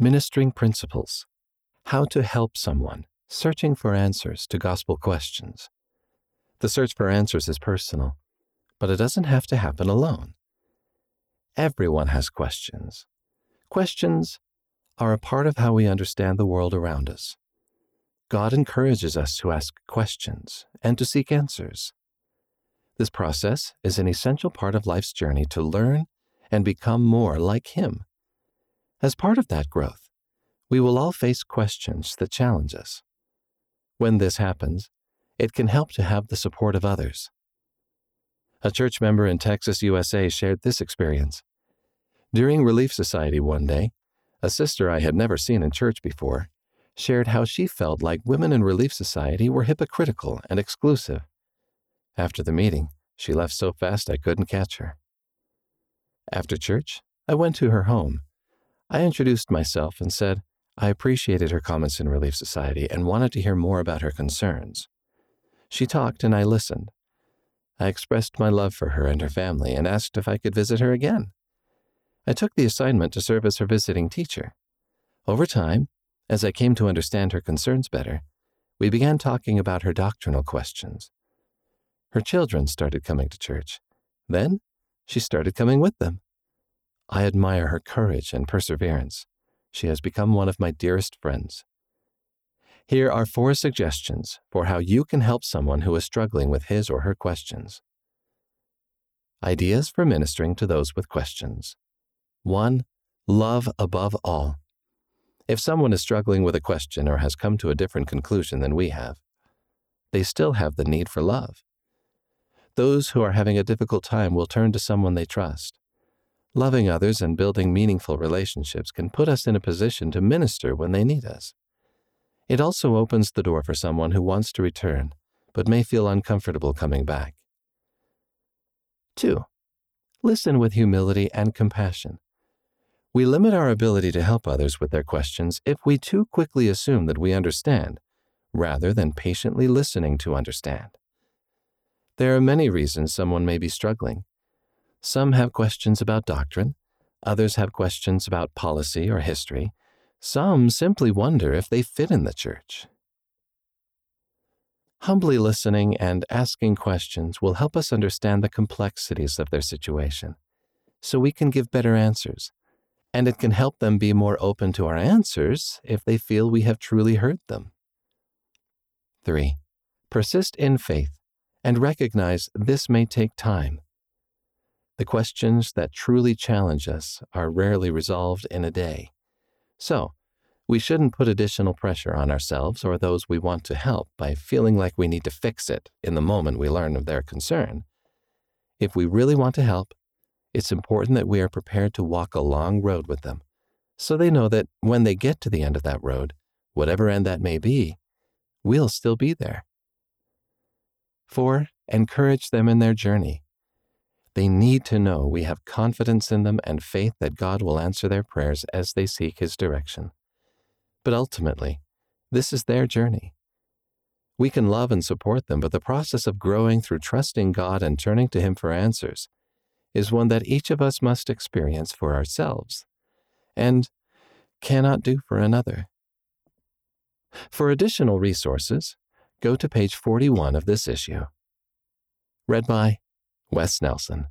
Ministering Principles How to Help Someone Searching for Answers to Gospel Questions. The search for answers is personal, but it doesn't have to happen alone. Everyone has questions. Questions are a part of how we understand the world around us. God encourages us to ask questions and to seek answers. This process is an essential part of life's journey to learn and become more like Him. As part of that growth, we will all face questions that challenge us. When this happens, it can help to have the support of others. A church member in Texas, USA shared this experience. During Relief Society one day, a sister I had never seen in church before shared how she felt like women in Relief Society were hypocritical and exclusive. After the meeting, she left so fast I couldn't catch her. After church, I went to her home. I introduced myself and said I appreciated her comments in Relief Society and wanted to hear more about her concerns. She talked and I listened. I expressed my love for her and her family and asked if I could visit her again. I took the assignment to serve as her visiting teacher. Over time, as I came to understand her concerns better, we began talking about her doctrinal questions. Her children started coming to church. Then she started coming with them. I admire her courage and perseverance. She has become one of my dearest friends. Here are four suggestions for how you can help someone who is struggling with his or her questions. Ideas for ministering to those with questions. 1. Love above all. If someone is struggling with a question or has come to a different conclusion than we have, they still have the need for love. Those who are having a difficult time will turn to someone they trust. Loving others and building meaningful relationships can put us in a position to minister when they need us. It also opens the door for someone who wants to return, but may feel uncomfortable coming back. 2. Listen with humility and compassion. We limit our ability to help others with their questions if we too quickly assume that we understand, rather than patiently listening to understand. There are many reasons someone may be struggling. Some have questions about doctrine, others have questions about policy or history, some simply wonder if they fit in the church. Humbly listening and asking questions will help us understand the complexities of their situation, so we can give better answers, and it can help them be more open to our answers if they feel we have truly heard them. 3. Persist in faith and recognize this may take time. The questions that truly challenge us are rarely resolved in a day. So, we shouldn't put additional pressure on ourselves or those we want to help by feeling like we need to fix it in the moment we learn of their concern. If we really want to help, it's important that we are prepared to walk a long road with them, so they know that when they get to the end of that road, whatever end that may be, we'll still be there. Four, encourage them in their journey. They need to know we have confidence in them and faith that God will answer their prayers as they seek His direction. But ultimately, this is their journey. We can love and support them, but the process of growing through trusting God and turning to Him for answers is one that each of us must experience for ourselves and cannot do for another. For additional resources, go to page 41 of this issue. Read by Wes Nelson.